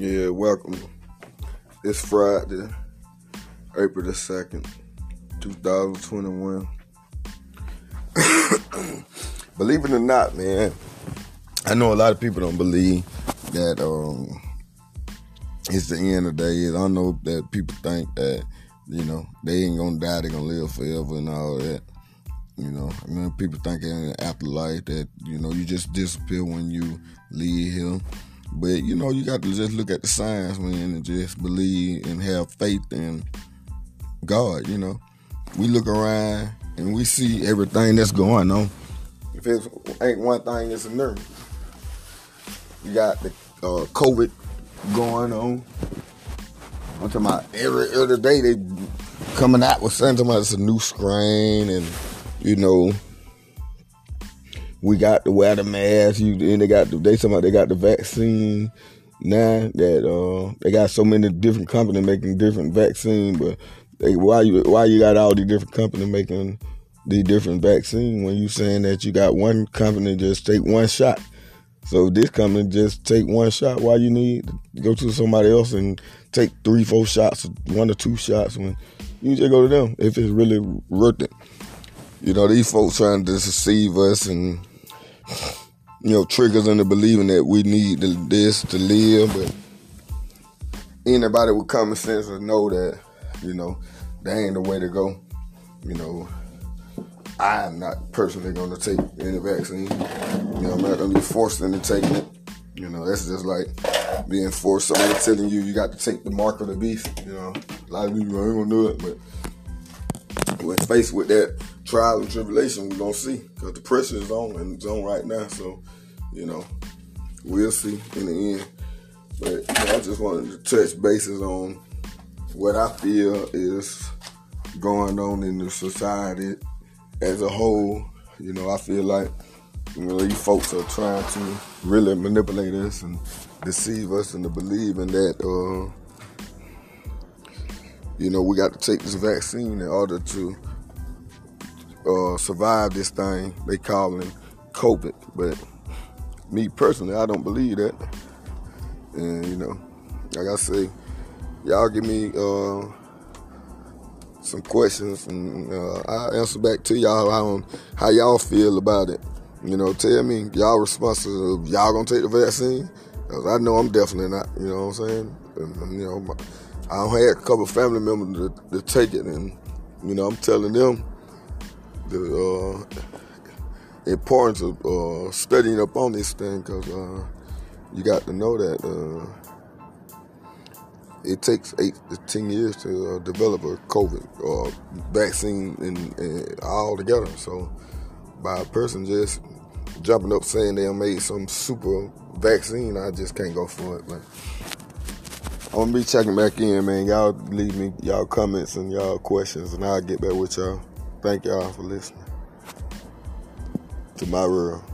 Yeah, welcome. It's Friday, April the 2nd, 2021. believe it or not, man, I know a lot of people don't believe that um, it's the end of the day. I know that people think that, you know, they ain't gonna die, they're gonna live forever and all that. You know, I mean, people think in the afterlife that, you know, you just disappear when you leave here. But you know, you got to just look at the signs, man, and just believe and have faith in God. You know, we look around and we see everything that's going on. If it ain't one thing, it's another. You got the uh, COVID going on. I'm talking about every other day they coming out with something about it's a new strain and you know we got the wear the mask. You and they got the, they about they got the vaccine now that uh they got so many different companies making different vaccine, but they, why you why you got all these different companies making the different vaccine when you saying that you got one company just take one shot. So this company just take one shot. Why you need to go to somebody else and take three, four shots, one or two shots when you just go to them if it's really worth it. You know, these folks trying to deceive us and you know, triggers into believing that we need this to live. But anybody with common sense will know that, you know, that ain't the way to go. You know, I'm not personally going to take any vaccine. You know, I'm not going to be forced into taking it. You know, that's just like being forced. Somebody telling you you got to take the mark of the beast. You know, a lot of people ain't going to do it, but when faced with that trial and tribulation, we're gonna see because the pressure is on and it's on right now. So, you know, we'll see in the end. But I just wanted to touch bases on what I feel is going on in the society as a whole. You know, I feel like you know these folks are trying to really manipulate us and deceive us into believing that uh, you know we got to take this vaccine in order to uh, survive this thing they calling COVID. But me personally, I don't believe that. And you know, like I say, y'all give me uh, some questions and uh, I'll answer back to y'all on how y'all feel about it. You know, tell me y'all responsible. Y'all gonna take the vaccine? Cause I know I'm definitely not. You know what I'm saying? And, you know, I don't have a couple family members to, to take it, and you know, I'm telling them the uh, importance of uh, studying up on this thing because uh, you got to know that uh, it takes eight to ten years to uh, develop a COVID uh, vaccine and, and all together. So by a person just jumping up saying they made some super vaccine, I just can't go for it, man. I'm gonna be checking back in, man. Y'all leave me y'all comments and y'all questions, and I'll get back with y'all. Thank y'all for listening to my world.